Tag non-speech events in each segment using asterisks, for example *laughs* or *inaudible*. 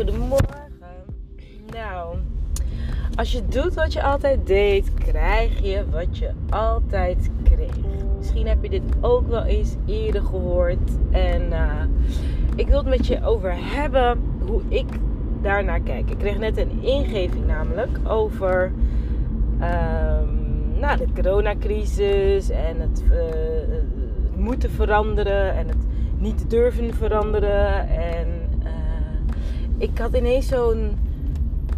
goedemorgen. Nou, als je doet wat je altijd deed, krijg je wat je altijd kreeg. Misschien heb je dit ook wel eens eerder gehoord. En uh, ik wil het met je over hebben hoe ik daarnaar kijk. Ik kreeg net een ingeving namelijk over um, nou, de coronacrisis en het, uh, het moeten veranderen en het niet durven veranderen. En ik had ineens zo'n.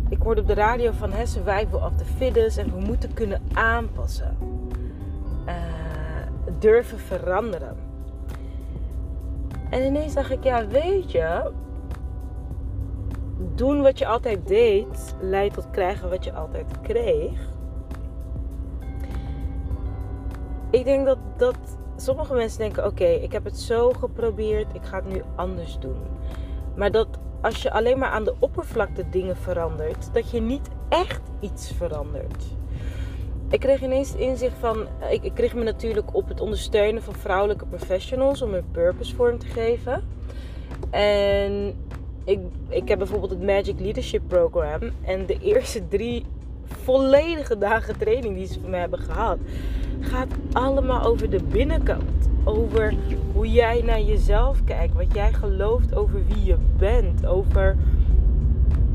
Ik hoorde op de radio van hè, survival of the fittest en we moeten kunnen aanpassen. Uh, durven veranderen. En ineens dacht ik, ja, weet je, doen wat je altijd deed leidt tot krijgen wat je altijd kreeg. Ik denk dat, dat sommige mensen denken: oké, ik heb het zo geprobeerd, ik ga het nu anders doen. Maar dat als je alleen maar aan de oppervlakte dingen verandert, dat je niet echt iets verandert. Ik kreeg ineens inzicht van, ik, ik kreeg me natuurlijk op het ondersteunen van vrouwelijke professionals om hun purpose vorm te geven. En ik, ik heb bijvoorbeeld het Magic Leadership Program. En de eerste drie volledige dagen training die ze van mij hebben gehad, gaat allemaal over de binnenkant over hoe jij naar jezelf kijkt, wat jij gelooft over wie je bent, over,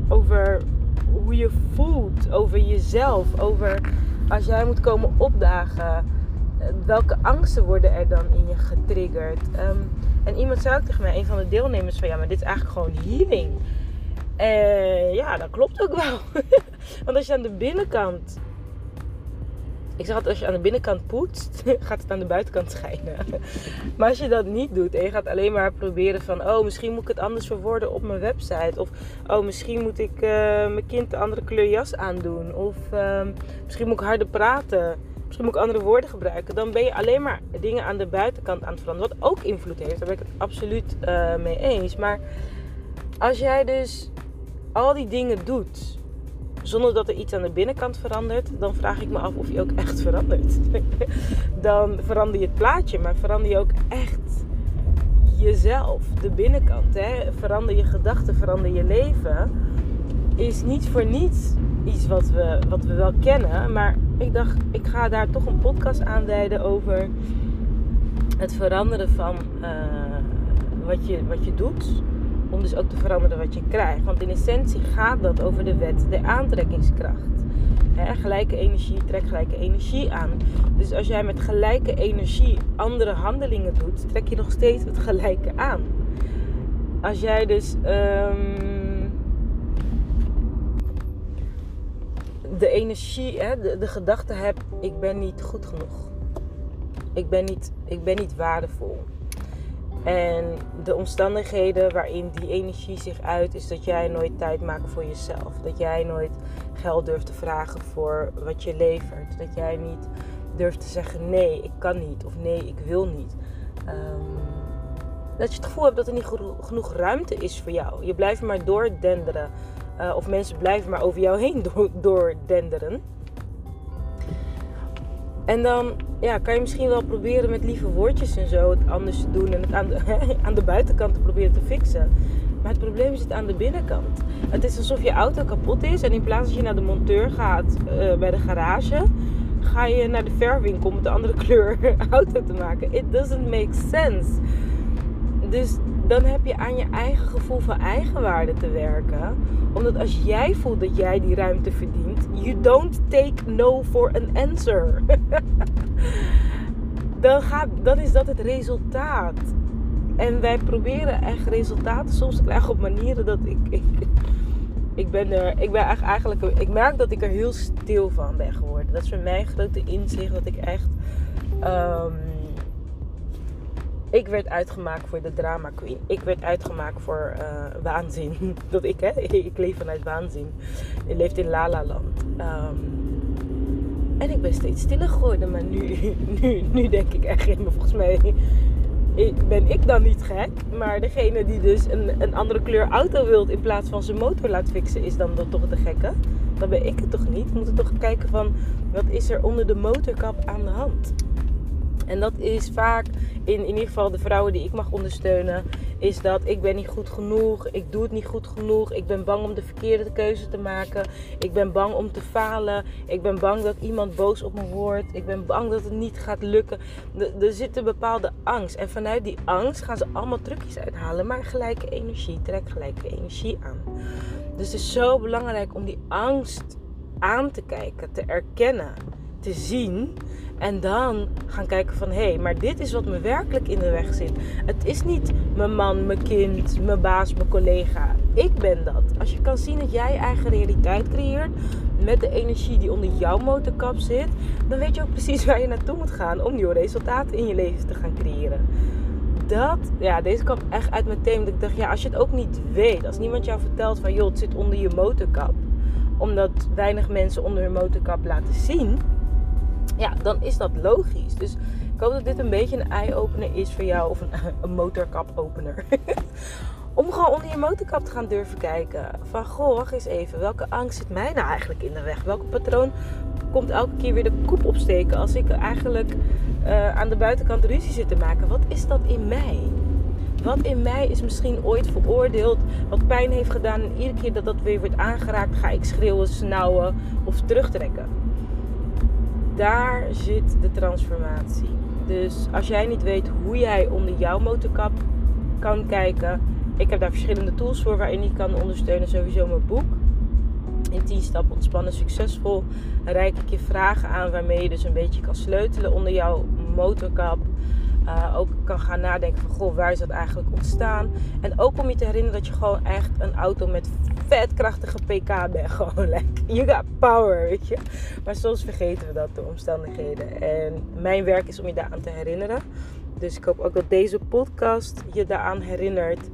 over hoe je voelt, over jezelf, over als jij moet komen opdagen, welke angsten worden er dan in je getriggerd? Um, en iemand zei ook tegen mij, een van de deelnemers, van ja, maar dit is eigenlijk gewoon healing. En ja, dat klopt ook wel. *laughs* Want als je aan de binnenkant ik zeg altijd, als je aan de binnenkant poetst, *laughs* gaat het aan de buitenkant schijnen. Maar als je dat niet doet en je gaat alleen maar proberen van... Oh, misschien moet ik het anders verwoorden op mijn website. Of, oh, misschien moet ik uh, mijn kind een andere kleur jas aandoen. Of uh, misschien moet ik harder praten. Misschien moet ik andere woorden gebruiken. Dan ben je alleen maar dingen aan de buitenkant aan het veranderen. Wat ook invloed heeft, daar ben ik het absoluut uh, mee eens. Maar als jij dus al die dingen doet zonder dat er iets aan de binnenkant verandert, dan vraag ik me af of je ook echt verandert. *laughs* dan verander je het plaatje, maar verander je ook echt jezelf, de binnenkant. Hè? Verander je gedachten, verander je leven. Is niet voor niets iets wat we, wat we wel kennen. Maar ik dacht, ik ga daar toch een podcast aanduiden over het veranderen van uh, wat, je, wat je doet om dus ook te veranderen wat je krijgt. Want in essentie gaat dat over de wet der aantrekkingskracht. gelijke energie trekt gelijke energie aan. Dus als jij met gelijke energie andere handelingen doet, trek je nog steeds het gelijke aan. Als jij dus um, de energie, de, de gedachte hebt: ik ben niet goed genoeg. Ik ben niet, ik ben niet waardevol en de omstandigheden waarin die energie zich uit, is dat jij nooit tijd maakt voor jezelf. Dat jij nooit geld durft te vragen voor wat je levert. Dat jij niet durft te zeggen nee, ik kan niet of nee, ik wil niet. Um, dat je het gevoel hebt dat er niet genoeg ruimte is voor jou. Je blijft maar doordenderen. Uh, of mensen blijven maar over jou heen *laughs* doordenderen. En dan ja, kan je misschien wel proberen met lieve woordjes en zo het anders te doen en het aan de, *laughs* aan de buitenkant te proberen te fixen. Maar het probleem zit aan de binnenkant. Het is alsof je auto kapot is en in plaats dat je naar de monteur gaat uh, bij de garage, ga je naar de verwinkel om een andere *laughs* kleur auto te maken. It doesn't make sense. Dus dan heb je aan je eigen gevoel van eigenwaarde te werken. Omdat als jij voelt dat jij die ruimte verdient, you don't take no for an answer. *laughs* dan, gaat, dan is dat het resultaat. En wij proberen echt resultaten soms te krijgen op manieren dat ik. ik ik ben er, ik ben eigenlijk, ik merk dat ik er heel stil van ben geworden. Dat is voor mij een grote inzicht dat ik echt um, ik werd uitgemaakt voor de drama queen. Ik werd uitgemaakt voor uh, waanzin. *laughs* Dat ik, hè? Ik leef vanuit waanzin. Ik leef in La La Land. Um, en ik ben steeds stiller geworden. Maar nu, *laughs* nu, nu denk ik echt, maar volgens mij ben ik dan niet gek. Maar degene die dus een, een andere kleur auto wilt in plaats van zijn motor laat fixen, is dan, dan toch de gekke. Dan ben ik het toch niet. We moeten toch kijken van, wat is er onder de motorkap aan de hand? En dat is vaak in, in ieder geval de vrouwen die ik mag ondersteunen, is dat ik ben niet goed genoeg, ik doe het niet goed genoeg, ik ben bang om de verkeerde keuze te maken, ik ben bang om te falen, ik ben bang dat iemand boos op me wordt, ik ben bang dat het niet gaat lukken. Er zit een bepaalde angst en vanuit die angst gaan ze allemaal trucjes uithalen, maar gelijke energie trekt gelijke energie aan. Dus het is zo belangrijk om die angst aan te kijken, te erkennen, te zien en dan gaan kijken van hé, hey, maar dit is wat me werkelijk in de weg zit. Het is niet mijn man, mijn kind, mijn baas, mijn collega. Ik ben dat. Als je kan zien dat jij eigen realiteit creëert met de energie die onder jouw motorkap zit, dan weet je ook precies *laughs* waar je naartoe moet gaan om nieuwe resultaten in je leven te gaan creëren. Dat, ja, deze kwam echt uit mijn thema. Dat ik dacht, ja, als je het ook niet weet, als niemand jou vertelt van joh, het zit onder je motorkap, omdat weinig mensen onder hun motorkap laten zien ja, dan is dat logisch. Dus ik hoop dat dit een beetje een eye-opener is voor jou. Of een, *laughs* een motorkap-opener. *laughs* Om gewoon onder je motorkap te gaan durven kijken. Van, goh, wacht eens even. Welke angst zit mij nou eigenlijk in de weg? Welke patroon komt elke keer weer de koep opsteken als ik eigenlijk uh, aan de buitenkant ruzie zit te maken? Wat is dat in mij? Wat in mij is misschien ooit veroordeeld, wat pijn heeft gedaan en iedere keer dat dat weer wordt aangeraakt, ga ik schreeuwen, snauwen of terugtrekken daar zit de transformatie. Dus als jij niet weet hoe jij onder jouw motorkap kan kijken, ik heb daar verschillende tools voor waarin je kan ondersteunen. Sowieso mijn boek. In 10 stappen ontspannen succesvol reik ik je vragen aan waarmee je dus een beetje kan sleutelen onder jouw motorkap. Uh, ook kan gaan nadenken van goh, waar is dat eigenlijk ontstaan? En ook om je te herinneren dat je gewoon echt een auto met vetkrachtige pk bent. Gewoon like, you got power, weet je. Maar soms vergeten we dat door omstandigheden. En mijn werk is om je daaraan te herinneren. Dus ik hoop ook dat deze podcast je daaraan herinnert.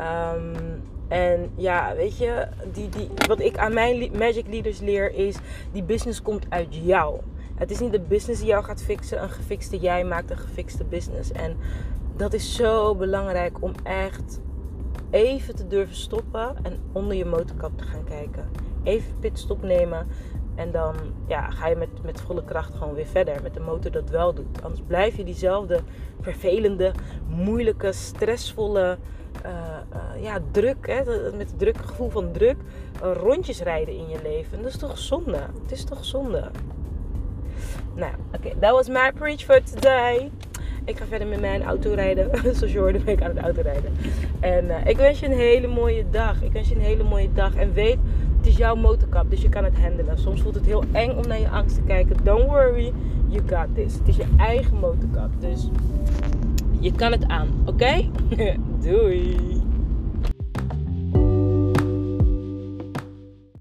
Um, en ja, weet je, die, die, wat ik aan mijn Magic Leaders leer is: die business komt uit jou. Het is niet de business die jou gaat fixen. Een gefixte jij maakt een gefixte business. En dat is zo belangrijk om echt even te durven stoppen en onder je motorkap te gaan kijken. Even pitstop nemen. En dan ja, ga je met, met volle kracht gewoon weer verder. Met de motor dat wel doet. Anders blijf je diezelfde vervelende, moeilijke, stressvolle uh, uh, ja, druk. Hè, met het druk, gevoel van druk. Uh, rondjes rijden in je leven. Dat is toch zonde? Het is toch zonde? Nou, oké, okay, that was my preach for today. Ik ga verder met mijn auto rijden. *laughs* Zoals je hoorde ben ik aan het auto rijden. En uh, ik wens je een hele mooie dag. Ik wens je een hele mooie dag. En weet, het is jouw motorkap, dus je kan het handelen. Soms voelt het heel eng om naar je angst te kijken. Don't worry, you got this. Het is je eigen motorkap, dus je kan het aan. Oké? *laughs* Doei!